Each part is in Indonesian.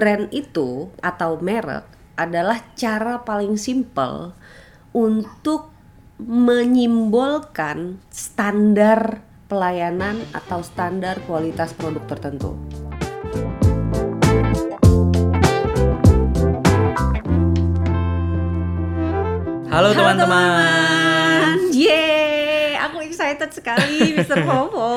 brand itu atau merek adalah cara paling simpel untuk menyimbolkan standar pelayanan atau standar kualitas produk tertentu. Halo teman-teman. Yeay, excited sekali Mr. Popo.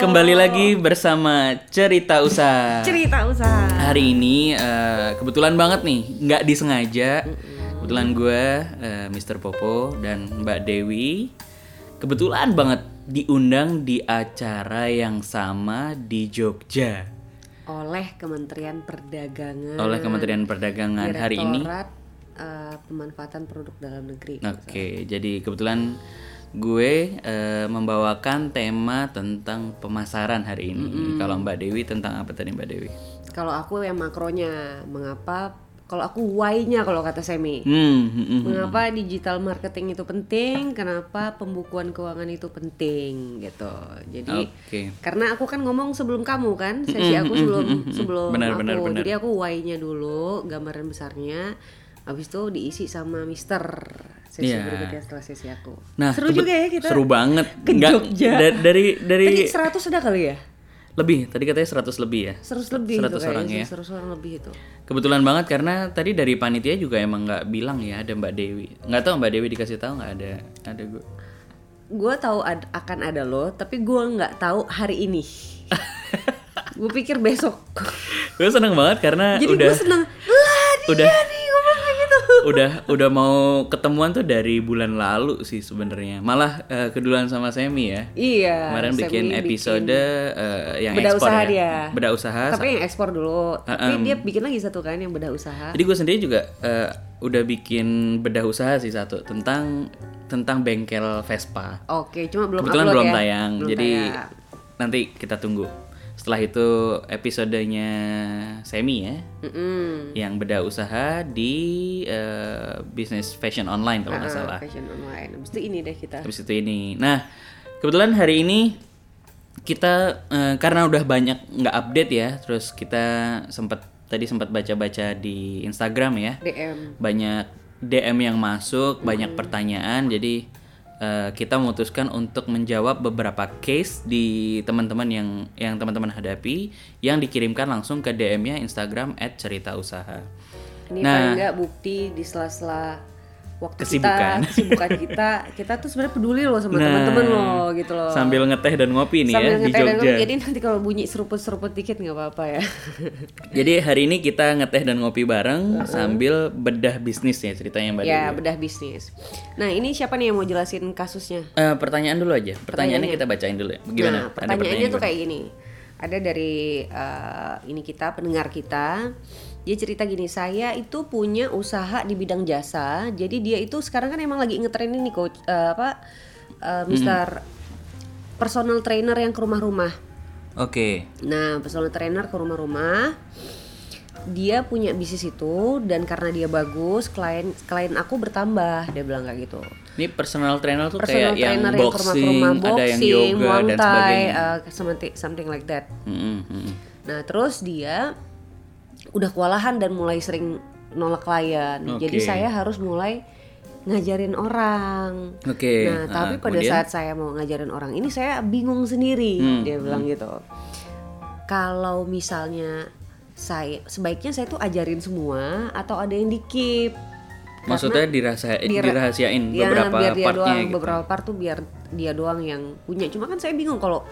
Kembali lagi bersama Cerita Usaha. cerita usaha. Hari ini eh, kebetulan banget nih, nggak disengaja. Kebetulan gue, eh, Mr. Popo dan Mbak Dewi, kebetulan banget diundang di acara yang sama di Jogja Oleh Kementerian Perdagangan. oleh Kementerian Perdagangan hari ini. Direktorat, eh, pemanfaatan produk dalam negeri. Oke, jadi kebetulan gue eh, membawakan tema tentang pemasaran hari ini. Kalau Mbak Dewi tentang apa tadi Mbak Dewi? Kalau aku yang makronya, mengapa? Kalau aku why-nya kalau kata Semi. Hmm, hmm, hmm. Mengapa digital marketing itu penting? Kenapa pembukuan keuangan itu penting gitu. Jadi Oke. karena aku kan ngomong sebelum kamu kan, sesi aku sebelum sebelum Benar, aku. benar, benar. Jadi aku why-nya dulu, gambaran besarnya. Habis itu diisi sama Mister sesi Iya. berikutnya setelah sesi aku. Nah, seru juga ya kita. Seru banget. ke Jogja. da- dari dari Tadi 100 sudah kali ya? lebih, tadi katanya 100 lebih ya. 100 lebih 100 itu orang ya. 100 orang lebih itu. Kebetulan banget karena tadi dari panitia juga emang nggak bilang ya ada Mbak Dewi. Nggak tahu Mbak Dewi dikasih tahu nggak ada ada gue. gue tahu ad- akan ada lo tapi gue nggak tahu hari ini gue pikir besok Gue seneng banget karena jadi udah gue seneng lah dia udah nih udah udah mau ketemuan tuh dari bulan lalu sih sebenarnya. Malah eh, keduluan sama Semi ya. iya Kemarin Semi bikin episode eh, yang Bedah ekspor usaha ya. dia. Bedah usaha. tapi yang ekspor dulu tapi Um, dia bikin lagi satu kan yang bedah usaha Jadi gue sendiri juga eh, udah bikin bedah usaha sih satu tentang tentang bengkel Vespa. oke cuma belum Kebetulan upload belum ya tayang, Belum jadi tayang. nanti kita tunggu. Setelah itu episodenya Semi ya, Mm-mm. yang bedah usaha di eh, bisnis fashion online kalau nggak Ah, salah. fashion online Habis itu ini deh kita Habis itu ini. Nah, kebetulan hari ini kita eh, karena udah banyak nggak update ya, terus kita sempat tadi sempat baca-baca di Instagram ya, DM banyak DM yang masuk, banyak pertanyaan, jadi eh, kita memutuskan untuk menjawab beberapa case di teman-teman yang yang teman-teman hadapi yang dikirimkan langsung ke DM-nya Instagram @ceritausaha. ini Nah. paling nggak bukti di sela-sela waktu Kesibukan. kita kesibukan kita kita tuh sebenarnya peduli loh sama Nah, teman-teman loh gitu loh Sambil ngeteh dan ngopi nih sambil ya di ngeteh dan Jogja. ngopi. jadi nanti kalau bunyi seruput-seruput dikit nggak apa-apa ya Jadi hari ini kita ngeteh dan ngopi bareng sambil bedah bisnis ya ceritanya Mbak ya Dewi. bedah bisnis nah ini siapa nih yang mau jelasin kasusnya Eh, pertanyaan dulu aja. Pertanyaannya kita bacain dulu ya. Gimana? nah pertanyaannya pertanyaan tuh gimana? kayak gini ada dari eh, ini kita pendengar kita dia cerita gini saya itu punya usaha di bidang jasa jadi dia itu sekarang kan emang lagi ngetren ini coach eh, apa eh, Mister personal trainer yang ke rumah-rumah Oke. Nah, personal trainer ke rumah-rumah. Dia punya bisnis itu dan karena dia bagus, klien klien aku bertambah. Dia bilang kayak gitu. Ini personal trainer tuh Personal kayak yang trainer yang boxing, rumah-rumah, ada yang boxing, yoga muay dan sebagainya. uh, something, something like that. Mm-mm, mm-mm. Nah, terus dia udah kewalahan dan mulai sering nolak klien. Jadi Oke. saya harus mulai ngajarin orang. Oke. Nah, ah, tapi pada kemudian? saat saya mau ngajarin orang ini saya bingung sendiri. Hmm, Dia bilang gitu. Kalau misalnya saya sebaiknya saya tuh ajarin semua atau ada yang dikip. maksudnya dirasa Dira- dirahasiain Ya, beberapa biar dia partnya doang, gitu. beberapa part tuh biar dia doang yang punya. Cuma kan saya bingung kalau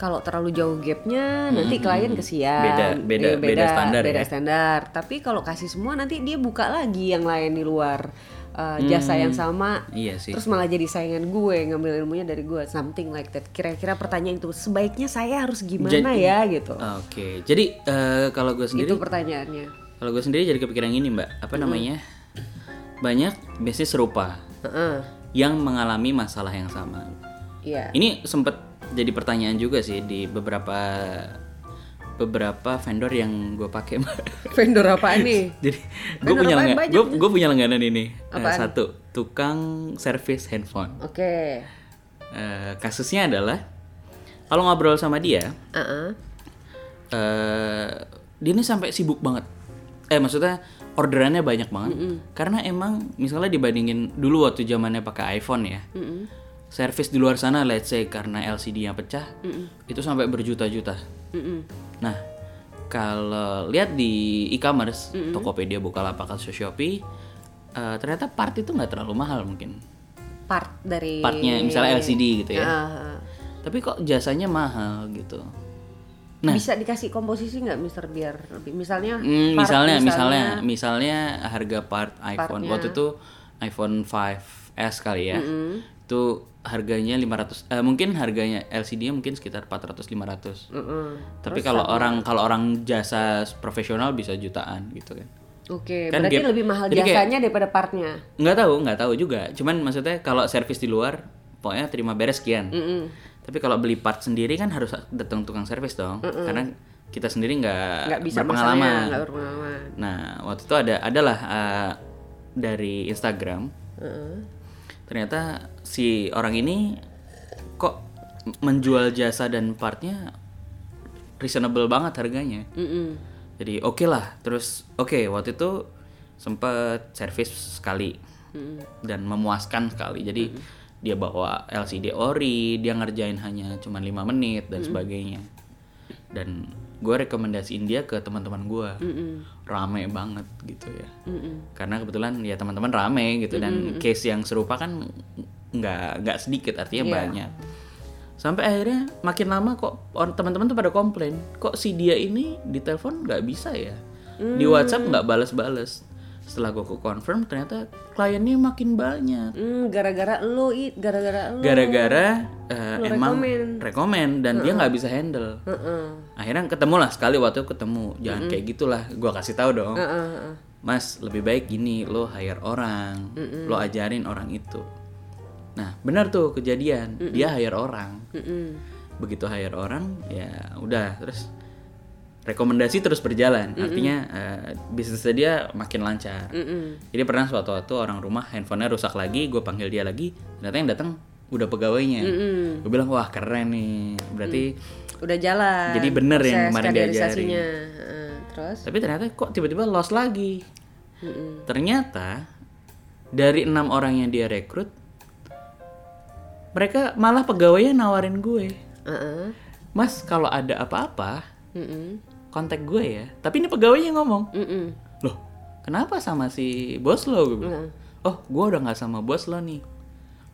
kalau terlalu jauh gapnya nanti klien kesian. Beda- beda- Eh, beda standar beda ya. standar. Tapi kalau kasih semua nanti dia buka lagi yang lain di luar uh, jasa yang sama Iya sih. terus malah jadi saingan gue ngambil ilmunya dari gue something like that kira-kira pertanyaan itu sebaiknya saya harus gimana Jadi- ya gitu Oke. Jadi eh, kalau gue sendiri itu pertanyaannya kalau gue sendiri jadi kepikiran gini, Mbak. Apa namanya? Banyak bisnis serupa Heeh. yang mengalami masalah yang sama. iya Ini sempet jadi pertanyaan juga sih di beberapa beberapa vendor yang gue pakai. Vendor apaan nih jadi gue punya langganan, gue gue punya langganan ini Apaan? satu tukang servis handphone. oke Eh, kasusnya adalah kalau ngobrol sama dia, Heeh. eh dia ini sampai sibuk banget. eh maksudnya orderannya banyak banget karena emang misalnya dibandingin dulu waktu zamannya pakai iPhone ya servis di luar sana let's say karena LCD-nya pecah itu sampai berjuta-juta. Mm-mm. nah kalau lihat di e-commerce Tokopedia Bukalapak atau Shopee eh, ternyata part itu nggak terlalu mahal mungkin. Part dari partnya misalnya LCD gitu ya. Ah, tapi kok jasanya mahal gitu. Nah. bisa dikasih komposisi nggak Mister biar lebih misalnya Hmm, part misalnya, misalnya, misalnya harga part iPhone. Partnya. waktu itu iPhone 5s kali ya, itu harganya 500, eh, mungkin harganya LCD-nya mungkin sekitar 400 500. Mm-mm. Tapi kalau orang kalau orang jasa profesional bisa jutaan gitu kan. Oke, Kan berarti gap- lebih mahal jadi kayak- jasanya daripada partnya. Nggak tahu, nggak tahu juga. Cuman maksudnya kalau servis di luar, pokoknya terima beres sekian. Mm-mm. Tapi kalau beli part sendiri kan harus datang tukang servis dong, karena kita sendiri nggak Nggak bisa berpengalaman. berpengalaman. Nah, waktu itu ada adalah eh, dari Instagram. Heeh. Ternyata si orang ini kok menjual jasa dan partnya reasonable banget harganya. Mm-mm. Jadi oke lah. Terus oke waktu itu sempet servis sekali dan memuaskan sekali. Jadi dia bawa LCD ori, dia ngerjain hanya cuma lima menit dan sebagainya. Dan gue rekomendasiin dia ke teman-teman gue, rame banget gitu ya. Karena kebetulan ya teman-teman rame gitu dan case yang serupa kan nggak nggak sedikit artinya Iya. banyak. Sampai akhirnya makin lama kok teman-teman tuh pada komplain, kok si dia ini di telepon nggak bisa ya, di WhatsApp nggak bales-bales. Setelah gue confirm ternyata kliennya makin banyak. Hmm, gara-gara lu, i, gara-gara lu. Gara-gara Lu emang rekomen. rekomen dan dia nggak bisa handle. Heeh. Akhirnya ketemu lah sekali waktu ketemu, jangan kayak gitulah. Gua kasih tahu dong. Heeh. Mas, lebih baik gini, lo hire orang, lo ajarin orang itu. Nah, benar tuh kejadian. Dia hire orang. Mm-mm. Begitu hire orang, ya udah terus rekomendasi terus berjalan. Artinya eh, bisnisnya dia makin lancar. Mm-mm. Jadi pernah suatu waktu orang rumah handphonenya rusak lagi, gue panggil dia lagi, ternyata yang datang udah pegawainya. Mm-mm. Gue bilang wah keren nih, berarti. Udah jalan. Jadi bener yang kemarin kaderisasinya. Heeh, Terus? Tapi ternyata kok tiba-tiba loss lagi. Mm-mm. Ternyata dari enam orang yang dia rekrut, mereka malah pegawainya nawarin gue, Heeh. Mas kalau ada apa-apa Mm-mm. Kontak gue ya. Tapi ini pegawainya ngomong, Mm-mm. loh kenapa sama si bos lo? Gue bilang, oh gue udah nggak sama bos lo nih.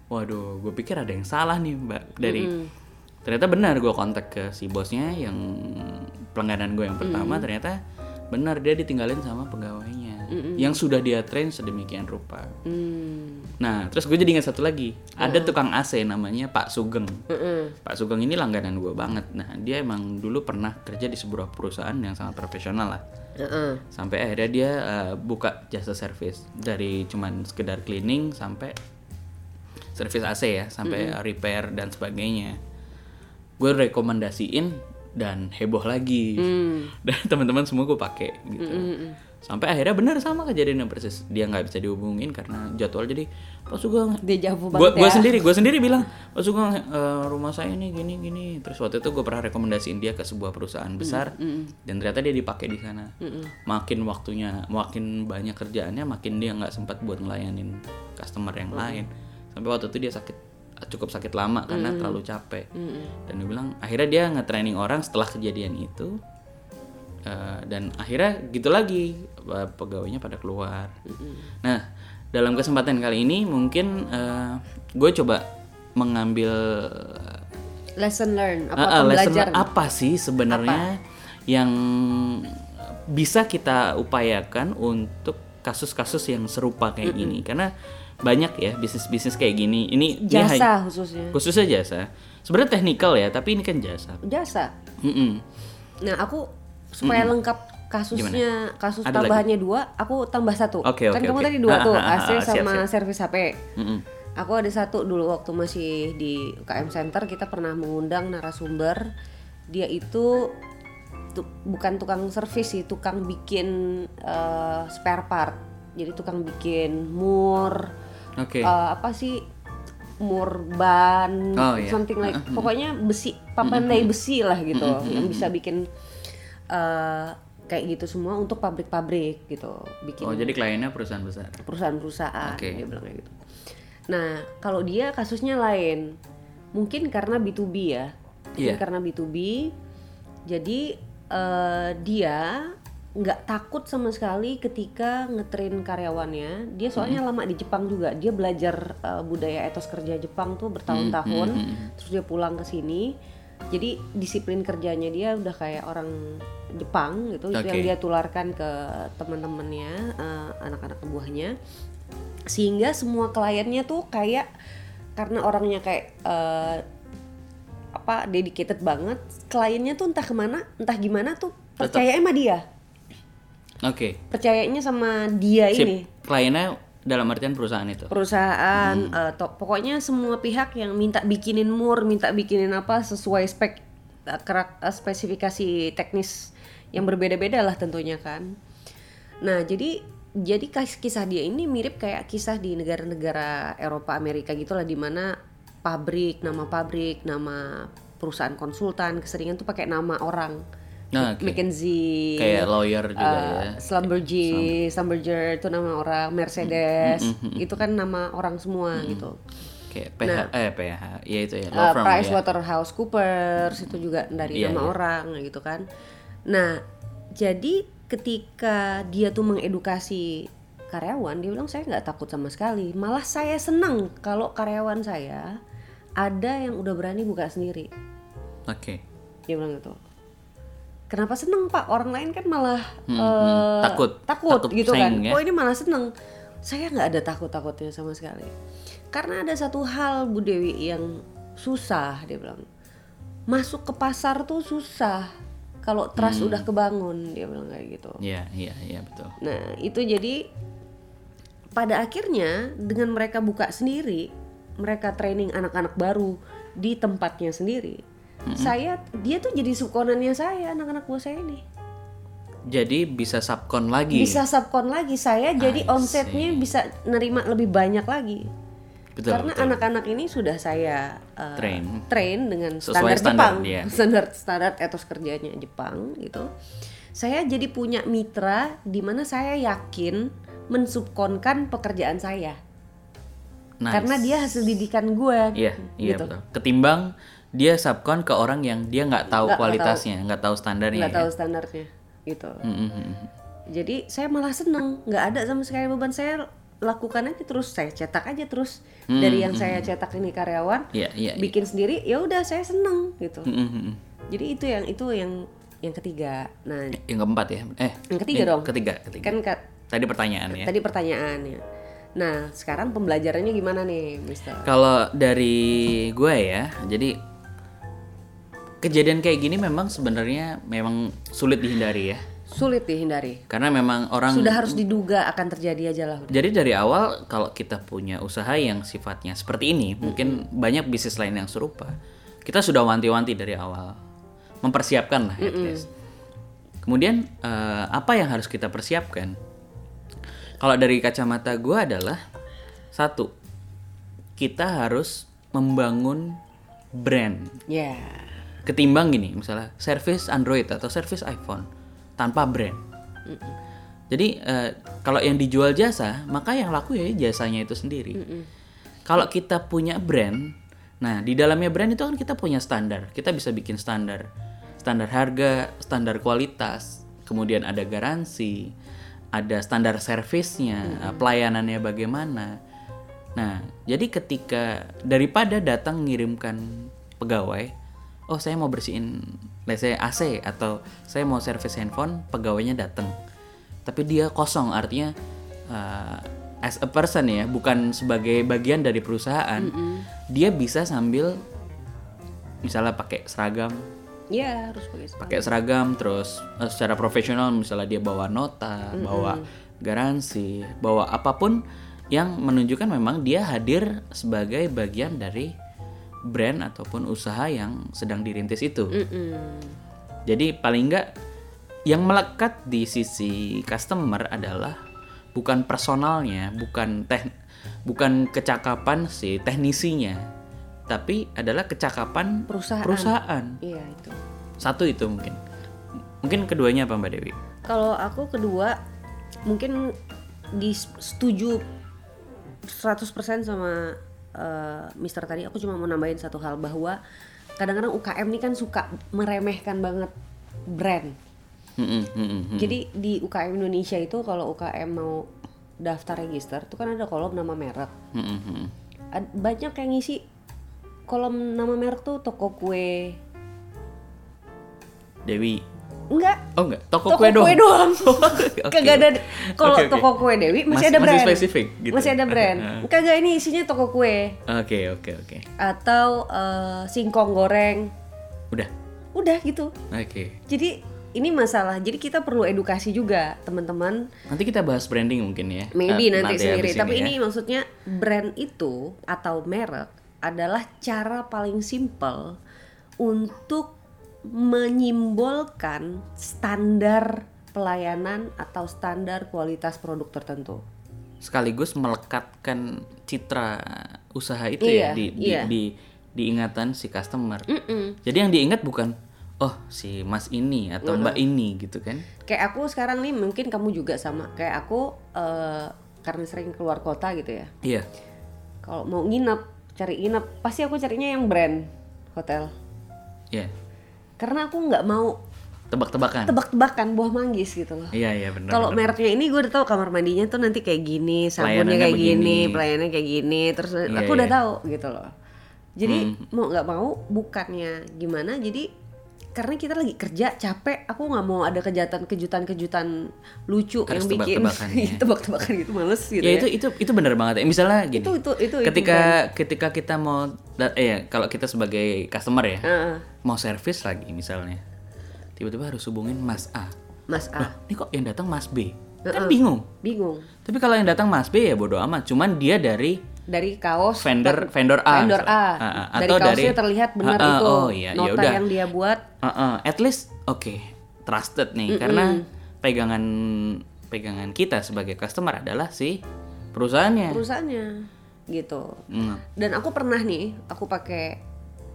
Waduh, gue pikir ada yang salah nih mbak dari. Ternyata benar gue kontak ke si bosnya yang pelangganan gue yang pertama ternyata benar dia ditinggalin sama pegawainya yang sudah dia train sedemikian rupa. Mm. Nah, terus gue jadi ingat satu lagi. Ada tukang AC namanya Pak Sugeng. Mm-mm. Pak Sugeng ini langganan gue banget. Nah, dia emang dulu pernah kerja di sebuah perusahaan yang sangat profesional lah. Heeh. Sampai akhirnya dia uh, buka jasa servis dari cuman sekedar cleaning sampai servis AC ya, sampai repair dan sebagainya. Gue rekomendasiin dan heboh lagi. Dan teman-teman semua gue pakai gitu. Sampai akhirnya benar sama kejadiannya persis. Dia nggak bisa dihubungin karena jadwal. Jadi Pak Sugeng Dia jauh gue banget ya. sendiri gue sendiri bilang Pak Sugeng eh, rumah saya ini gini gini. Terus waktu itu gue pernah rekomendasiin dia ke sebuah perusahaan besar dan ternyata dia dipakai di sana. Makin waktunya makin banyak kerjaannya makin dia nggak sempat buat ngelayanin customer yang lain. Sampai waktu itu dia sakit cukup sakit lama karena terlalu capek. Dan dia bilang akhirnya dia nge-training orang setelah kejadian itu Eh, dan akhirnya gitu lagi eh, pegawainya pada keluar. Nah dalam kesempatan kali ini mungkin gue coba mengambil Lesson learn apa lesson pembelajaran? apa sih sebenarnya yang bisa kita upayakan untuk kasus-kasus yang serupa kayak gini karena banyak ya bisnis-bisnis kayak gini ini ini hanya- Jasa khususnya. khususnya jasa sebenarnya teknikal ya tapi ini kan jasa Jasa. Mm-mm. Nah, aku supaya lengkap kasusnya kasus Ada tambahannya dua, aku tambah satu. Oke, kan oke, kamu tadi dua Ah, tuh, ah, ah, AC ah, siap, sama siap. servis HP. Mm-mm. Aku ada satu dulu waktu masih di UKM Center kita pernah mengundang narasumber. Dia itu tu- bukan tukang servis sih, tukang bikin eh, spare part. Jadi tukang bikin mur, Oke eh, apa sih mur ban, Oh, iya. something like pokoknya besi, papan dari besi lah gitu, yang bisa bikin eh, kayak gitu semua untuk pabrik-pabrik gitu bikin Oh, jadi kliennya perusahaan besar. perusahaan-perusahaan Oke. dia bilang kayak gitu. Nah, kalau dia kasusnya lain. Mungkin karena B2B ya. Mungkin Iya. karena B2B. Jadi eh, dia nggak takut sama sekali ketika ngetrain karyawannya. Dia soalnya lama di Jepang juga. Dia belajar eh, budaya etos kerja Jepang tuh bertahun-tahun. Terus dia pulang ke sini. Jadi disiplin kerjanya dia udah kayak orang Jepang gitu. Itu yang dia tularkan ke teman-temannya, eh, anak-anak buahnya sehingga semua kliennya tuh kayak karena orangnya kayak eh, apa dedicated banget kliennya tuh entah ke mana entah gimana tuh percaya sama dia Oke. percayanya sama dia Sip. ini Kliennya dalam artian perusahaan itu. perusahaan eh, to- pokoknya semua pihak yang minta bikinin mur minta bikinin apa sesuai spek eh, kerak- eh, spesifikasi teknis yang berbeda-beda lah tentunya kan. Nah jadi jadi kisah dia ini mirip kayak kisah di negara-negara Eropa Amerika gitulah di mana pabrik nama pabrik nama perusahaan konsultan keseringan tuh pakai nama orang Nah, oke. McKinsey Kayak lawyer juga uh, ya. Slumberjee, Slumberger itu nama orang, Mercedes itu kan nama orang semua gitu. Kayak PH eh PH. Ya itu ya, Uh, firm Price ya. Waterhouse Coopers itu juga dari Iya, nama iya. orang gitu kan. Nah, jadi ketika dia tuh mengedukasi karyawan, dia bilang saya nggak takut sama sekali. Malah saya senang kalau karyawan saya ada yang udah berani buka sendiri. Oke. Dia bilang gitu. Kenapa seneng pak? Orang lain kan malah Hmm, hmm. Takut. takut, Takut gitu kan. ya. Oh ini malah seneng. Saya nggak ada takut-takutnya sama sekali. Karena ada satu hal Bu Dewi yang susah dia bilang. Masuk ke pasar tuh susah. Kalau trust Hmm. udah kebangun dia bilang kayak gitu. Iya, iya, iya betul. Nah itu jadi pada akhirnya dengan mereka buka sendiri, mereka training anak-anak baru di tempatnya sendiri. Saya dia tuh jadi subkonannya saya anak-anak buah saya ini. Jadi bisa subkon lagi. Bisa subkon lagi saya jadi I omsetnya see. bisa nerima lebih banyak lagi. Betul. Karena anak-anak ini sudah saya uh, Train. train dengan Sesuai standar, standar Jepang, dia. standar standar etos kerjanya Jepang gitu. Saya jadi punya mitra di mana saya yakin mensubkonkan pekerjaan saya. Nice. Karena dia hasil didikan gue. Iya, iya gitu. betul. Ketimbang dia subkon ke orang yang dia nggak tahu Nggak kualitasnya, nggak tahu standarnya. nggak ya. tahu standarnya gitu. Mm, mm, mm, mm. Jadi saya malah seneng, nggak ada sama sekali beban saya lakukan aja terus saya cetak aja terus Hmm, dari yang saya cetak ini karyawan Iya, iya. iya. bikin sendiri ya udah saya seneng gitu. Mm, mm, mm. Jadi itu yang itu yang yang ketiga. Nah Yang keempat ya? Eh, Yang ketiga eh, dong. Ketiga, ketiga. kan ka- Tadi pertanyaan ya. tadi pertanyaannya. Nah sekarang pembelajarannya gimana nih, Mister? Kalau dari gue ya, jadi kejadian kayak gini memang sebenarnya memang sulit dihindari ya. Sulit dihindari. Karena memang orang Sudah harus diduga akan terjadi aja lah. Jadi dari awal kalau kita punya usaha yang sifatnya seperti ini, mungkin banyak bisnis lain yang serupa. Kita sudah wanti-wanti dari awal, mempersiapkan lah at least. Kemudian eh, apa yang harus kita persiapkan? Kalau dari kacamata gue adalah satu, kita harus membangun brand Ya. Ketimbang gini misalnya service Android atau service iPhone tanpa brand. Jadi eh, kalau yang dijual jasa maka yang laku ya jasanya itu sendiri. Kalau kita punya brand, nah di dalamnya brand itu kan kita punya standar. Kita bisa bikin standar, standar harga, standar kualitas, kemudian ada garansi, ada standar servisnya, eh, pelayanannya bagaimana. Nah, jadi ketika daripada datang ngirimkan pegawai, oh saya mau bersihin let's say AC atau saya mau servis handphone, pegawainya datang. Tapi dia kosong, artinya uh, as a person ya, bukan sebagai bagian dari perusahaan. Dia bisa sambil misalnya pakai seragam, Ya harus pakai sepatu. pakai seragam terus eh, secara profesional misalnya dia bawa nota, bawa garansi, bawa apa pun yang menunjukkan memang dia hadir sebagai bagian dari brand ataupun usaha yang sedang dirintis itu. Mm-mm. Jadi paling enggak yang melekat di sisi customer adalah bukan personalnya, bukan teh bukan kecakapan si teknisinya, tapi adalah kecakapan Perusahaan. perusahaan. Iya itu. Satu itu mungkin. Mungkin keduanya apa Mbak Dewi? Kalau aku kedua mungkin di setuju 100% sama uh, Mister tadi aku cuma mau nambahin satu hal bahwa kadang-kadang UKM ini kan suka meremehkan banget brand. Jadi di UKM Indonesia itu kalau UKM mau daftar register itu kan ada kolom nama merek. Banyak yang ngisi kolom nama merek tuh toko kue. Dewi. Enggak, Oh enggak, toko, toko kue doang. doang. Oke. Kagak ada kalau Oke, oke. toko kue Dewi masih Mas- ada masih brand. spesifik gitu. Masih ada brand. Kagak ini isinya toko kue Oke, oke, oke. atau eh, singkong goreng. Udah. Udah gitu. Oke. Jadi ini masalah. Jadi kita perlu edukasi juga teman-teman. Nanti kita bahas branding mungkin ya. Maybe Eh, nanti, sendiri. habis Tapi ya. ini maksudnya brand itu atau merek adalah cara paling simpel untuk menyimbolkan standar pelayanan atau standar kualitas produk tertentu. sekaligus melekatkan citra usaha itu Iya, ya di, di, iya. di diingatan si customer. Mm-mm. Jadi yang diingat bukan oh si Mas ini atau Mbak ini gitu kan. Kayak aku sekarang nih mungkin kamu juga sama. Kayak aku eh, karena sering keluar kota gitu ya. Iya. Kalau mau nginep, cari nginep, pasti aku carinya yang brand hotel. Iya. Karena aku nggak mau Tebak-tebakan. tebak-tebakan buah manggis gitu loh. Iya, iya benar. Kalau mereknya ini gue udah tahu kamar mandinya tuh nanti kayak gini, sabunnya kayak gini, begini. pelayanannya kayak gini, terus Iya, aku udah iya. tahu gitu loh. Jadi Hmm. mau nggak mau bukannya gimana, jadi karena kita lagi kerja capek, aku nggak mau ada kejutan-kejutan-kejutan lucu Harus yang bikin tebak-tebakan, ya. tebak-tebakan gitu males gitu ya ya. itu itu itu benar banget ya. Misalnya gini. Itu itu itu itu ketika ketika kita mau eh kalau kita sebagai customer ya, Heeh. mau servis lagi misalnya. Tiba-tiba harus hubungin Mas A. Mas A Ini kok yang datang Mas B? Kan bingung. bingung Tapi kalau yang datang Mas B ya bodo amat. Cuman dia dari dari kaos vendor vendor A. vendor A, Ah, ah, dari atau kaosnya dari- terlihat benar Ah, ah, itu Oh iya, ya nota udah. yang dia buat Ah, ah, at least oke, trusted nih karena pegangan pegangan kita sebagai customer adalah si perusahaannya. perusahaannya gitu. Hmm. Dan aku pernah nih, aku pakai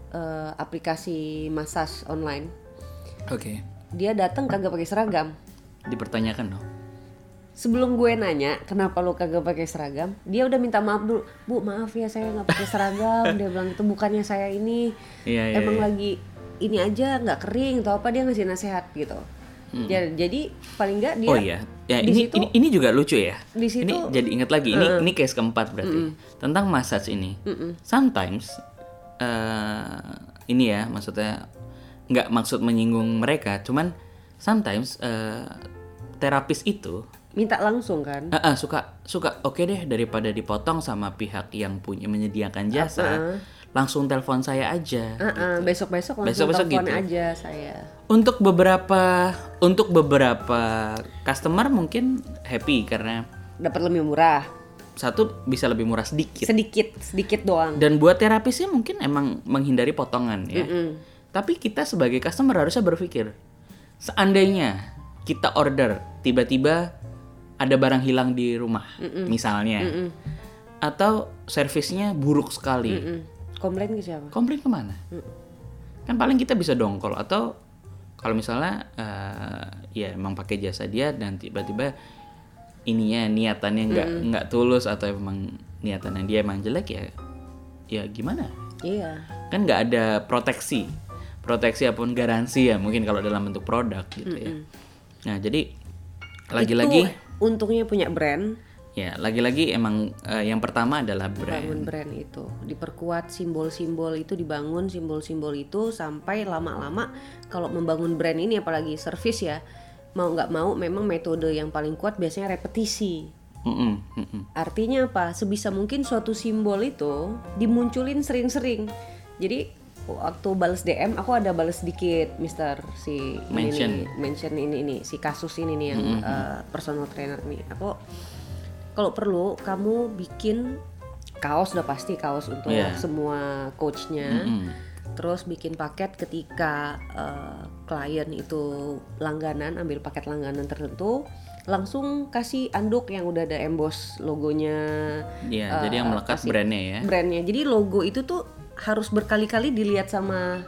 eh, aplikasi massage online. Oke. Dia datang kagak pakai seragam. Dipertanyakan dong. Sebelum gue nanya kenapa lu kagak pakai seragam, dia udah minta maaf dulu. Bu maaf ya saya nggak pakai seragam. dia bilang itu bukannya saya ini Iya, iya, emang iya. lagi ini aja nggak kering atau apa dia ngasih nasihat gitu. Ja- Jadi paling nggak dia Hmm. oh iya. Ya di ini, situ- ini ini juga lucu ya. di situ- ini jadi ingat lagi. Ini ini case keempat berarti tentang massage ini. Sometimes eh ini ya maksudnya nggak maksud menyinggung mereka, cuman sometimes eh, terapis itu minta langsung kan. Ah, ah, suka suka oke deh daripada dipotong sama pihak yang punya menyediakan jasa langsung telepon saya aja Heeh, besok-besok langsung Besok-besok telepon gitu. aja saya. untuk beberapa untuk beberapa customer mungkin happy karena Dapat lebih murah. satu bisa lebih murah sedikit Sedikit, sedikit doang. dan buat terapisnya mungkin emang menghindari potongan ya tapi kita sebagai customer harusnya berpikir seandainya kita order tiba-tiba ada barang hilang di rumah misalnya. Atau servisnya buruk sekali. Mm. Komplain ke siapa? komplain ke mana? Kan paling kita bisa dongkol. Atau kalau misalnya eh, ya emang pakai jasa dia dan tiba-tiba ininya niatannya nggak nggak tulus atau emang niatannya dia emang jelek ya ya gimana? Iya. kan nggak ada proteksi. Proteksi apa pun garansi ya mungkin kalau dalam bentuk produk gitu ya. Nah jadi lagi-lagi untungnya punya brand, ya lagi-lagi emang eh, yang pertama adalah brand bangun brand itu. Diperkuat simbol-simbol itu dibangun simbol-simbol itu sampai lama-lama kalau membangun brand ini apalagi service ya, mau nggak mau memang metode yang paling kuat biasanya repetisi. Mm-mm, mm-mm. Artinya apa? Sebisa mungkin suatu simbol itu dimunculin sering-sering. Jadi waktu balas DM aku ada balas sedikit Mister si ini Mention. nih, mention ini ini si kasus ini nih yang eh, personal trainer nih. Aku kalau perlu kamu bikin kaos udah pasti kaos untuk Iya. semua coachnya. Mm. Terus bikin paket ketika klien itu langganan, ambil paket langganan tertentu, langsung kasih anduk yang udah ada emboss logonya, Ya, eh, jadi yang melekat brandnya ya. brandnya. Jadi logo itu tuh harus berkali-kali dilihat sama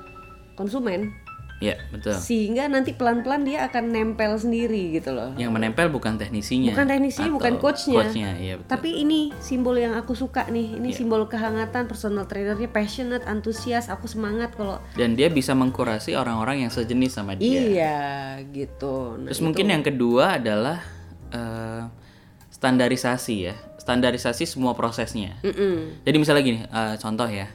konsumen. Ya, betul. sehingga nanti pelan-pelan dia akan nempel sendiri gitu loh. Yang menempel bukan teknisinya. Bukan teknisi, bukan coachnya. Coachnya, iya betul. Tapi ini simbol yang aku suka nih. Ini simbol kehangatan personal trainernya passionate, antusias. Aku semangat kalau Dan dia bisa mengkurasi orang-orang yang sejenis sama dia. iya gitu. Nah, Terus mungkin yang kedua adalah eh, standarisasi ya. Standarisasi semua prosesnya. mm-mm. Jadi misalnya gini, eh, contoh ya.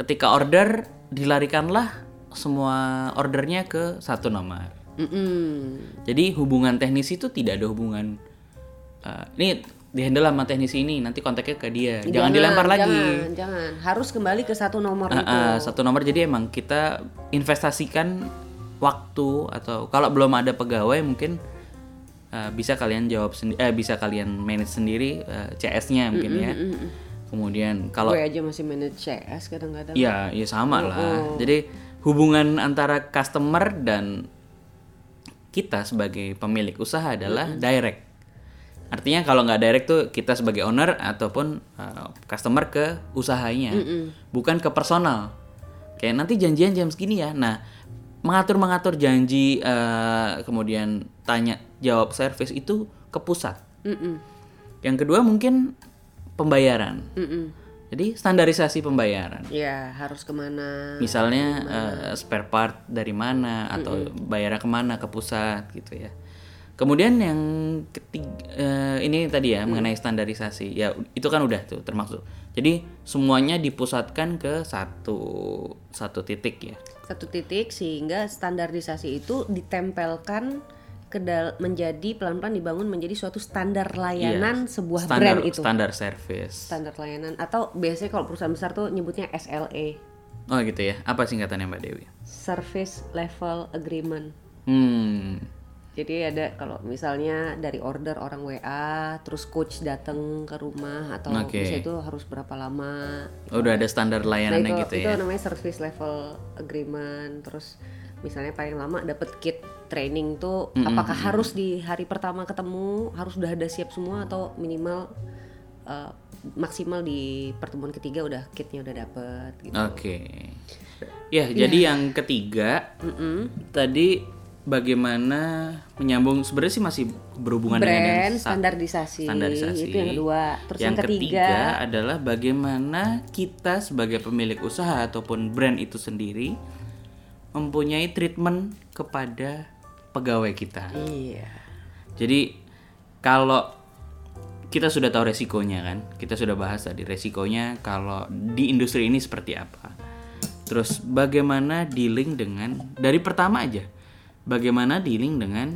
Ketika order dilarikanlah semua ordernya ke satu nomor. Mm-mm. Jadi hubungan teknisi itu tidak ada hubungan eh, ini dihandle sama teknisi ini, nanti kontaknya ke dia. Jangan, dilempar lagi. Jangan, jangan. Harus kembali ke satu nomor Ah, itu. satu nomor jadi emang kita investasikan waktu atau kalau belum ada pegawai mungkin eh, bisa kalian jawab sendiri eh bisa kalian manage sendiri eh, CS-nya mungkin ya. Kemudian kalau Gue aja masih manage CS kadang-kadang. ya ya Oh, sama lah. Jadi hubungan antara customer dan kita sebagai pemilik usaha adalah direct. Artinya kalau nggak direct tuh kita sebagai owner ataupun uh, customer ke usahanya, bukan ke personal. Kayak nanti janjian jam segini ya. Nah, mengatur-mengatur janji uh, kemudian tanya jawab service itu ke pusat. Mm-mm. Yang kedua mungkin pembayaran. Mm-mm. Jadi standarisasi pembayaran. Ya harus ke mana? Misalnya eh, spare part dari mana atau bayarnya ke mana ke pusat gitu ya. Kemudian yang ketiga eh, ini tadi ya mengenai standarisasi ya itu kan udah tuh termasuk. Jadi semuanya dipusatkan ke satu satu titik ya. Satu titik sehingga standarisasi itu ditempelkan ke dal- menjadi pelan-pelan dibangun menjadi suatu standar layanan sebuah Iya. standar brand itu. standar service. Standar layanan atau biasanya kalau perusahaan besar tuh nyebutnya SLA, Oh gitu ya. Apa singkatannya Mbak Dewi? Service Level Agreement. Hmm. Jadi ada kalau misalnya dari order orang WA, terus coach datang ke rumah atau Oke. bisa itu harus berapa lama. Udah ada standar Nah layanannya itu, gitu itu ya. namanya service level agreement. Terus misalnya paling lama dapat kit training tuh apakah harus di hari pertama ketemu harus udah ada siap semua atau minimal uh, maksimal di pertemuan ketiga udah kitnya udah dapet gitu. Oke. Ya, jadi yang ketiga tadi bagaimana menyambung sebenarnya sih masih berhubungan dengan yang Brand sa- standarisasi, standarisasi. itu yang kedua. Terus yang, yang ketiga, adalah bagaimana kita sebagai pemilik usaha ataupun brand itu sendiri mempunyai treatment kepada pegawai kita. iya. Jadi kalau kita sudah tahu resikonya kan, kita sudah bahas tadi resikonya kalau di industri ini seperti apa. Terus bagaimana dealing dengan dari pertama aja, bagaimana dealing dengan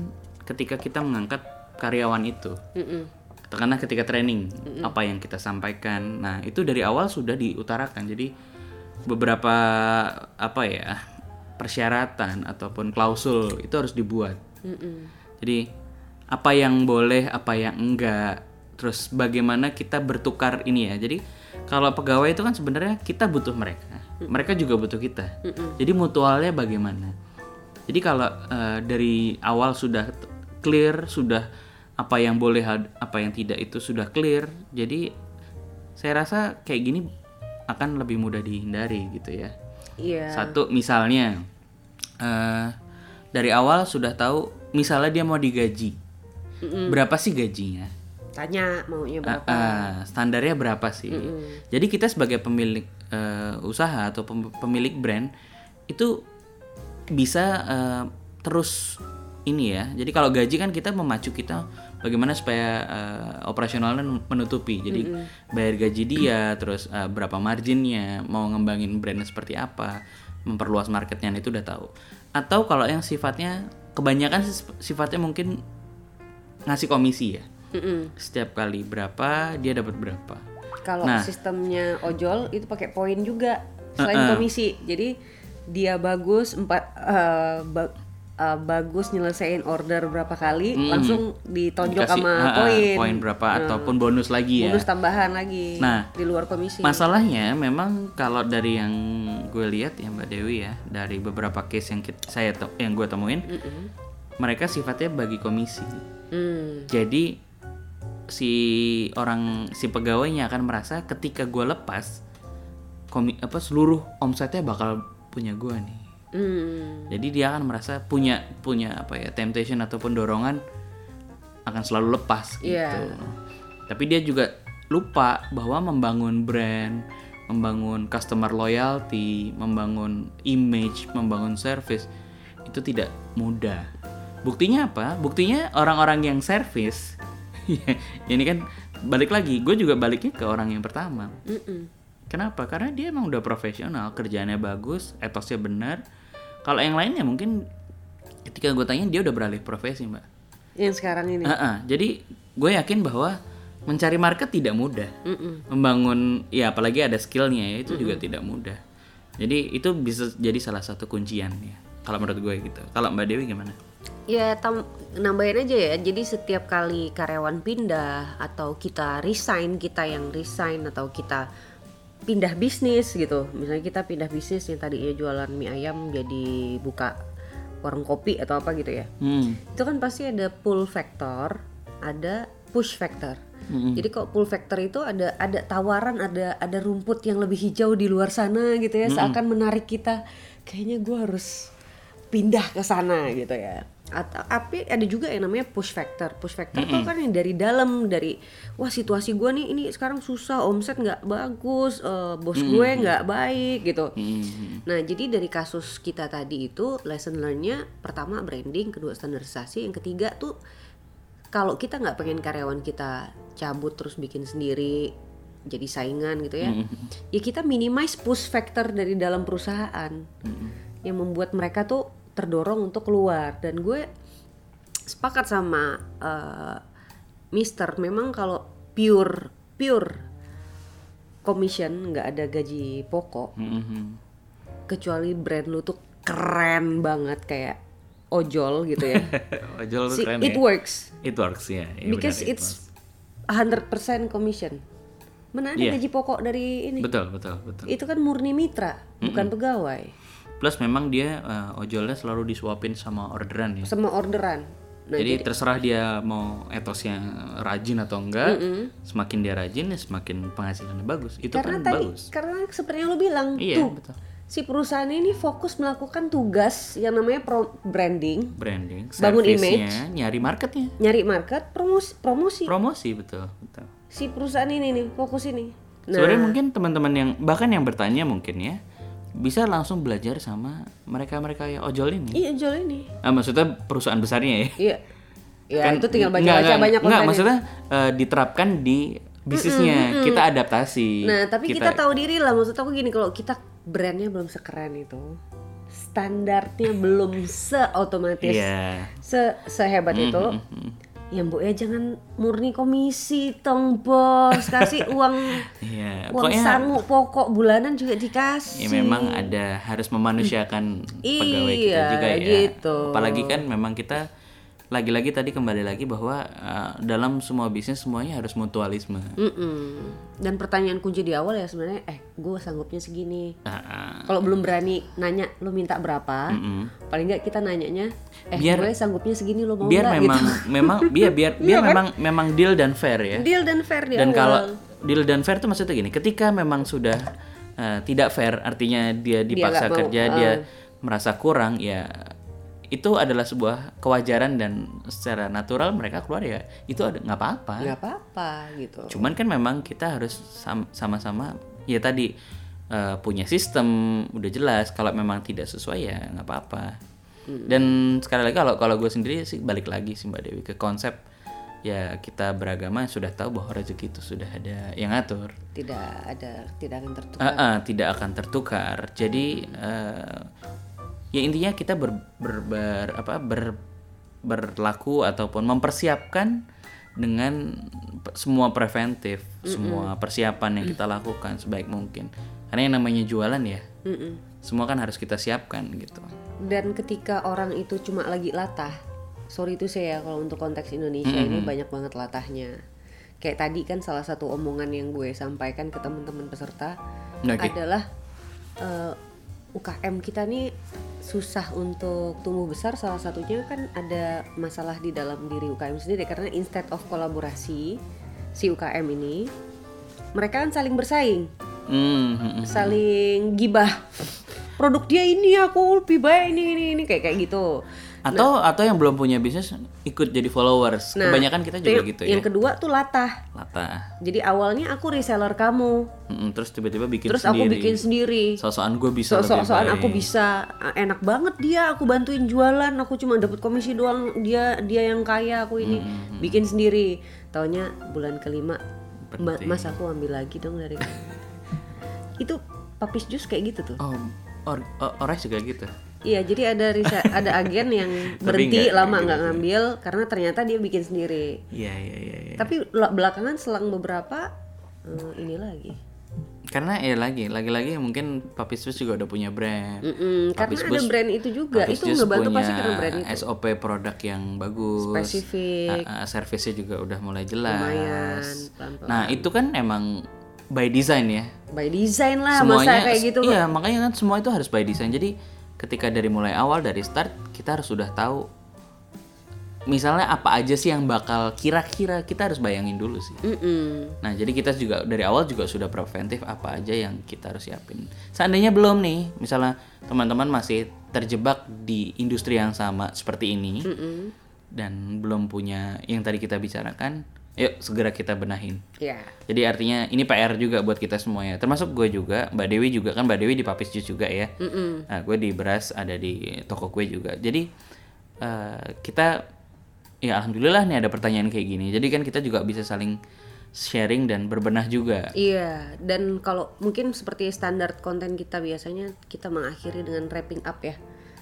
ketika kita mengangkat karyawan itu. Mm-mm. Karena ketika training apa yang kita sampaikan, nah itu dari awal sudah diutarakan. Jadi beberapa apa ya persyaratan ataupun klausul itu harus dibuat. Mm-mm. Jadi apa yang boleh, apa yang enggak, terus bagaimana kita bertukar ini ya. Jadi kalau pegawai itu kan sebenarnya kita butuh mereka, mereka juga butuh kita. Jadi mutualnya bagaimana? Jadi kalau eh, dari awal sudah clear, sudah apa yang boleh, apa yang tidak itu sudah clear. Jadi saya rasa kayak gini akan lebih mudah dihindari gitu ya. Iya. Satu misalnya eh dari awal sudah tahu misalnya dia mau digaji. Berapa sih gajinya? Tanya maunya berapa? ah, standarnya berapa sih? Jadi kita sebagai pemilik eh, usaha atau pem- pemilik brand itu bisa eh, terus ini ya. Jadi kalau gaji kan kita memacu kita bagaimana supaya eh, operasionalnya menutupi. Jadi bayar gaji dia, terus eh, berapa marginnya, mau ngembangin brandnya seperti apa, memperluas marketnya itu udah tahu. Atau kalau yang sifatnya kebanyakan sifatnya mungkin ngasih komisi ya. Mm-mm. Setiap kali berapa dia dapat berapa. Kalau Nah. sistemnya ojol itu pakai poin juga selain komisi. Jadi dia bagus empat eh, eh, bagus nyelesain order berapa kali langsung ditonjok Dikasih, sama poin. poin berapa ataupun bonus lagi ya. Bonus tambahan lagi Nah, di luar komisi. Masalahnya memang kalau dari yang gue lihat ya Mbak Dewi ya, dari beberapa case yang kit- saya yang gue temuin, mereka sifatnya bagi komisi. Hmm. Jadi si orang si pegawainya akan merasa ketika gue lepas komi apa seluruh omsetnya bakal punya gue nih. Hmm. Jadi dia akan merasa punya punya apa ya temptation ataupun dorongan akan selalu lepas gitu. Iya. Tapi dia juga lupa bahwa membangun brand, membangun customer loyalty, membangun image, membangun service itu tidak mudah. Buktinya apa? Buktinya orang-orang yang service ini kan balik lagi, gue juga baliknya ke orang yang pertama. Mm-mm. Kenapa? Karena dia emang udah profesional, kerjaannya bagus, etosnya benar. Kalau yang lainnya mungkin ketika gue tanya dia udah beralih profesi, Mbak. Yang sekarang ini. Ah-ah. Jadi gue yakin bahwa mencari market tidak mudah. Mm-mm. Membangun ya apalagi ada skillnya ya itu juga tidak mudah. Jadi itu bisa jadi salah satu kuncian ya. Kalau menurut gue gitu. Kalau Mbak Dewi gimana? Ya tam nambahin aja ya. Jadi setiap kali karyawan pindah atau kita resign, kita yang resign atau kita pindah bisnis gitu. Misalnya kita pindah bisnis yang tadinya jualan mie ayam jadi buka warung kopi atau apa gitu ya. Hmm. Itu kan pasti ada pull factor, ada push factor. Jadi kok pull factor itu ada ada tawaran, ada ada rumput yang lebih hijau di luar sana gitu ya, seakan menarik kita. Kayaknya gue harus pindah ke sana gitu ya. Atau tapi ada juga yang namanya push factor. Push factor itu kan yang dari dalam, dari wah situasi gue nih ini sekarang susah, omset nggak bagus, eh, bos gue nggak baik gitu. Hmm. Nah, jadi dari kasus kita tadi itu lesson learn-nya pertama branding, kedua standarisasi, yang ketiga tuh kalau kita nggak pengen karyawan kita cabut terus bikin sendiri jadi saingan gitu ya, ya kita minimize push factor dari dalam perusahaan yang membuat mereka tuh terdorong untuk keluar dan gue sepakat sama eh, Mister memang kalau pure pure commission nggak ada gaji pokok Mhm. kecuali brand lu tuh keren banget kayak ojol gitu ya. Ojol tuh Si- keren it ya. works It works ya. Iya, because benar, it it's 100% commission. Mana ada Iya. gaji pokok dari ini? betul betul betul. Itu kan murni mitra, bukan pegawai. Plus memang dia eh, ojolnya selalu disuapin sama orderan ya. Sama orderan. Nah, jadi, terserah dia mau etosnya rajin atau enggak, semakin dia rajin ya semakin penghasilannya bagus. Itu karena kan tadi bagus. karena seperti yang lu bilang Iya, tuh betul. si perusahaan ini fokus melakukan tugas yang namanya pro- branding, Branding, Bangun service-nya, nyari marketnya, nyari market, promosi, promosi. promosi betul, betul. si perusahaan ini nih fokus ini. Nah, Sebenarnya mungkin teman-teman yang bahkan yang bertanya mungkin ya bisa langsung belajar sama mereka-mereka yang ojol ini. iya jual ini. Ah, maksudnya perusahaan besarnya ya. Iya. Ya Kan- itu tinggal baca-baca enggak, banyak enggak, kontennya. maksudnya eh, diterapkan di bisnisnya, kita adaptasi. Nah, tapi kita, tahu diri lah. Maksud aku gini, kalau kita brandnya belum sekeren itu, standarnya belum seotomatis, se sehebat itu. Ya mbok ya jangan murni komisi tong bos, kasih uang Iya, uang pokoknya sangu pokok bulanan juga dikasih. ya memang ada harus memanusiakan pegawai kita Iya, juga ya. gitu. Apalagi kan memang kita lagi-lagi tadi kembali lagi bahwa eh, dalam semua bisnis semuanya harus mutualisme. Mm-mm. Dan pertanyaan kunci di awal ya sebenarnya, eh gue sanggupnya segini. Ah, ah. Kalau belum berani nanya lu minta berapa, Mm-mm. paling nggak kita nanyanya, eh Biar- gue sanggupnya segini lo mau biar nggak memang gitu. memang biar biar biar memang memang deal dan fair ya. Deal dan fair dan kalau deal dan fair itu maksudnya gini ketika memang sudah eh, tidak fair artinya dia dipaksa mau, kerja ah. dia merasa kurang ya itu adalah sebuah kewajaran dan secara natural mereka keluar ya itu ada nggak apa-apa. Nggak apa-apa gitu. cuman kan memang kita harus sam- sama-sama ya tadi eh, punya sistem udah jelas kalau memang tidak sesuai ya nggak apa-apa. Dan sekali lagi kalau kalau gue sendiri sih balik lagi sih mbak Dewi ke konsep ya kita beragama sudah tahu bahwa rezeki itu sudah ada yang ngatur. Tidak ada, tidak akan tertukar. Ah, ah, tidak akan tertukar. Jadi eh, ya intinya kita ber, ber- ber- apa ber- berlaku ataupun mempersiapkan dengan semua preventif semua persiapan yang kita lakukan sebaik mungkin karena yang namanya jualan ya Mm-mm. semua kan harus kita siapkan gitu Dan ketika orang itu cuma lagi latah, sorry itu saya kalau untuk konteks Indonesia ini banyak banget latahnya. Kayak tadi kan salah satu omongan yang gue sampaikan ke teman-teman peserta Oke. adalah eh, UKM kita nih susah untuk tumbuh besar salah satunya kan ada masalah di dalam diri UKM sendiri karena instead of kolaborasi si UKM ini mereka kan saling bersaing. Hmm, hmm, hmm. saling gibah. Produk dia ini aku lebih baik ini ini ini kayak kayak gitu Atau atau yang belum punya bisnis ikut jadi followers. Kebanyakan kita juga yang, gitu yang ya. kedua tuh latah Lata. jadi awalnya aku reseller kamu Mm-mm, terus tiba-tiba bikin terus aku sendiri. bikin sendiri Sosokan gue bisa baik. aku bisa enak banget dia aku bantuin jualan aku cuma dapat komisi doang dia dia yang kaya aku ini Hmm, bikin sendiri taunya bulan kelima "Ma- mas aku ambil lagi dong dari kamu." itu papis jus kayak gitu tuh Oh, or, o- Ores juga gitu. Iya jadi ada risa- ada agen yang berhenti nggak- lama nggak ngambil karena ternyata dia bikin sendiri Iya, iya, iya, iya. tapi la- belakangan selang beberapa eh, ini lagi Karena ya lagi, lagi-lagi mungkin Papis Jus juga udah punya brand. Mm-mm, karena Papis ada brand itu juga Papis itu ngebantu punya pasti karena brand itu SOP produk yang bagus. Spesifik. Ah, ah, servisnya juga udah mulai jelas. lumayan pelan-pelan Nah, itu kan emang by design ya. by design lah Semuanya masa kayak gitu Iya, makanya kan semua itu harus by design. Jadi ketika dari mulai awal dari start kita harus sudah tahu misalnya apa aja sih yang bakal kira-kira kita harus bayangin dulu sih. Mm-mm. Nah, jadi kita juga dari awal juga sudah preventif apa aja yang kita harus siapin. Seandainya belum nih, misalnya teman-teman masih terjebak di industri yang sama seperti ini dan belum punya yang tadi kita bicarakan, yuk segera kita benahin. ya Jadi artinya ini PR juga buat kita semuanya. Termasuk gue juga, Mbak Dewi juga kan Mbak Dewi di Papis Jus juga ya. Nah, gue di beras ada di toko kue juga. Jadi eh, kita ya alhamdulillah nih ada pertanyaan kayak gini. Jadi kan kita juga bisa saling sharing dan berbenah juga. iya dan kalau mungkin seperti standar konten kita biasanya kita mengakhiri dengan wrapping up ya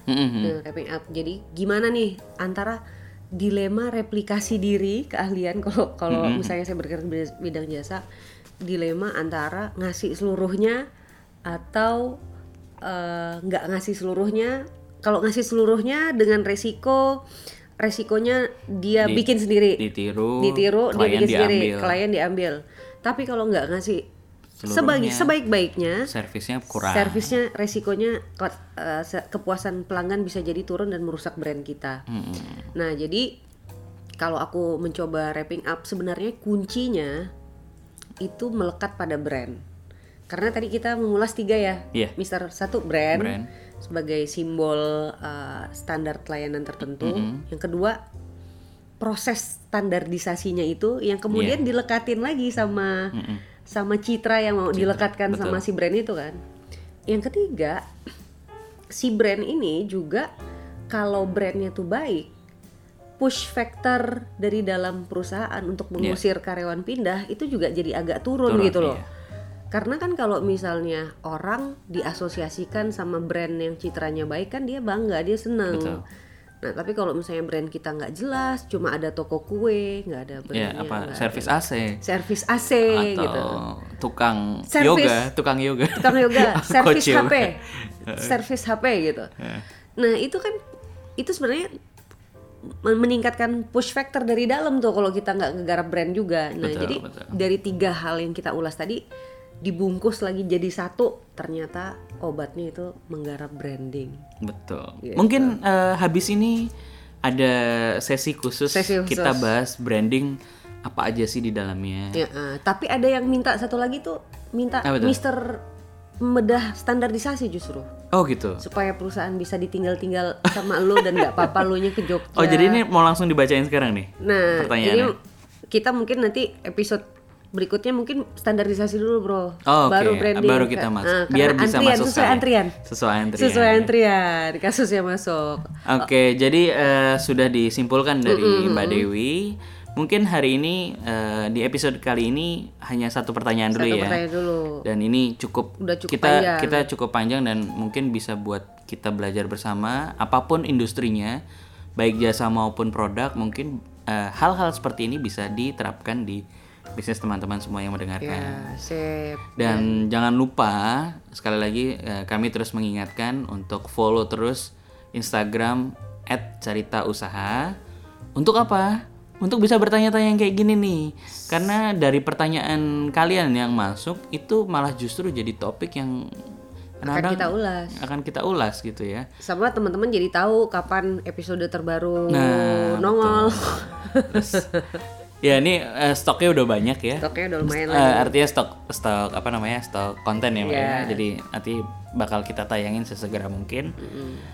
Mm-mm. Dengan wrapping up jadi gimana nih antara dilema replikasi diri keahlian kalau kalau misalnya saya bergerak di bidang jasa dilema antara ngasih seluruhnya atau eh, nggak ngasih seluruhnya. Kalau ngasih seluruhnya dengan resiko resikonya dia Di- bikin sendiri. Ditiru, ditiru dia bikin sendiri diambil. klien diambil. Tapi kalau nggak ngasih Sebaik sebaik-baiknya Servisnya kurang. servisnya resikonya ke- eh, se- kepuasan pelanggan bisa jadi turun dan merusak brand kita Mm-mm. nah jadi kalau aku mencoba wrapping up sebenarnya kuncinya itu melekat pada brand karena tadi kita mengulas tiga ya Iya. Mister satu brand, Brand. sebagai simbol uh, standar pelayanan tertentu yang kedua proses standarisasinya itu yang kemudian Iya. dilekatin lagi sama sama citra yang mau dilekatkan sama si brand itu kan yang ketiga si brand ini juga kalau brandnya tuh baik push factor dari dalam perusahaan untuk mengusir karyawan pindah itu juga jadi agak turun, Iya. Turun, gitu loh iya. karena kan kalau misalnya orang diasosiasikan sama brand yang citranya baik kan dia bangga dia seneng Betul. Nah tapi kalau misalnya brand kita nggak jelas cuma ada toko kue nggak ada Ya, brandnya apa ada. AC servis AC atau gitu tukang Servis. yoga, tukang yoga. tukang yoga, yoga. HP, servis HP gitu. Nah itu kan itu sebenarnya men- meningkatkan push factor dari dalam tuh kalau kita nggak ngegarap brand juga. Nah Betul, jadi betul. dari tiga hal yang kita ulas tadi dibungkus lagi jadi satu, ternyata obatnya itu menggarap branding. Betul. Gitu. Mungkin eh, habis ini ada sesi khusus, Sesi khusus. kita bahas branding apa aja sih di dalamnya. Ya, eh, tapi ada yang minta satu lagi tuh minta tuh? Mister membedah standarisasi justru Oh gitu. supaya perusahaan bisa ditinggal-tinggal sama lu dan nggak apa-apa lu nya ke Jogja. Oh jadi ini mau langsung dibacain sekarang nih? Nah, ini kita mungkin nanti episode berikutnya mungkin standarisasi dulu, Bro. Oh, oke. Baru branding. Baru kita masuk. Nah, Biar bisa antrian, masuk sesuai antrian. Sesuai antrian. Sesuai antrian, kasusnya masuk. Oke, jadi eh, sudah disimpulkan dari Mbak Dewi. Mungkin hari ini eh, di episode kali ini hanya satu pertanyaan dulu Satu ya. pertanyaan dulu. Dan ini cukup, Udah cukup kita panjang. kita cukup panjang dan mungkin bisa buat kita belajar bersama apa pun industrinya, baik jasa maupun produk, mungkin eh, hal-hal seperti ini bisa diterapkan di bisnis teman-teman semua yang mendengarkan. Ya, sip. Dan jangan lupa sekali lagi eh, kami terus mengingatkan untuk follow terus Instagram @caritausaha. Untuk apa? Untuk bisa bertanya-tanya yang kayak gini nih. Karena dari pertanyaan kalian yang masuk itu malah justru jadi topik yang Akan kita ulas. akan kita ulas gitu ya. Sama teman-teman jadi tahu kapan episode terbaru Nah, nongol. Terus Ya ini eh, stoknya udah banyak ya. Stoknya udah lumayan Eh, lagi. artinya stok stok apa namanya stok konten ya ya. Iya. Jadi nanti bakal kita tayangin sesegera mungkin.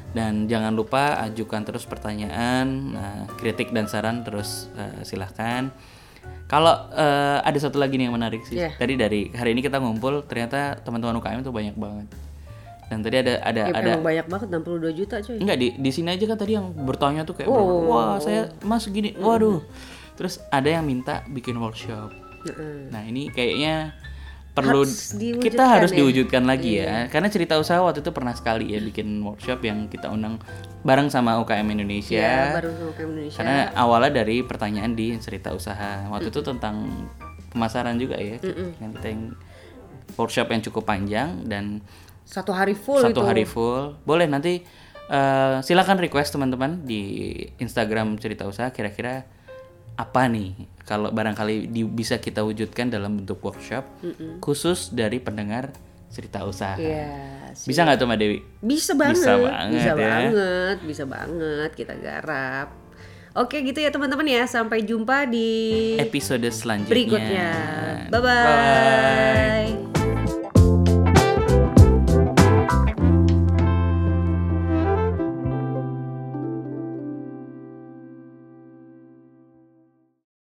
Dan jangan lupa ajukan terus pertanyaan, nah, kritik dan saran terus eh, silahkan. Kalau eh, ada satu lagi nih yang menarik sih. Iya. Tadi dari hari ini kita ngumpul ternyata teman-teman UKM tuh banyak banget. Dan tadi ada ada Ya, ada banyak banget 62 juta cuy. Enggak di di sini aja kan tadi yang bertanya tuh kayak Oh. wah saya mas gini waduh terus ada yang minta bikin workshop. Heeh. nah ini kayaknya perlu Harus kita harus ya. diwujudkan lagi ya. Karena cerita usaha waktu itu pernah sekali ya bikin workshop yang kita undang bareng sama UKM Indonesia. Ya, sama UKM Indonesia. karena awalnya dari pertanyaan di cerita usaha. Waktu itu tentang pemasaran juga ya. Yang kita yang workshop yang cukup panjang dan Satu hari full satu itu. hari full. Boleh nanti eh, silakan request teman-teman di Instagram cerita usaha kira-kira apa nih kalau barangkali di- bisa kita wujudkan dalam bentuk workshop khusus dari pendengar cerita usaha Iya. bisa nggak tuh Mbak Dewi Bisa banget. Bisa banget bisa ya. banget, bisa banget kita garap. Oke gitu ya teman-teman ya. Sampai jumpa di episode selanjutnya berikutnya. Bye bye. Bye.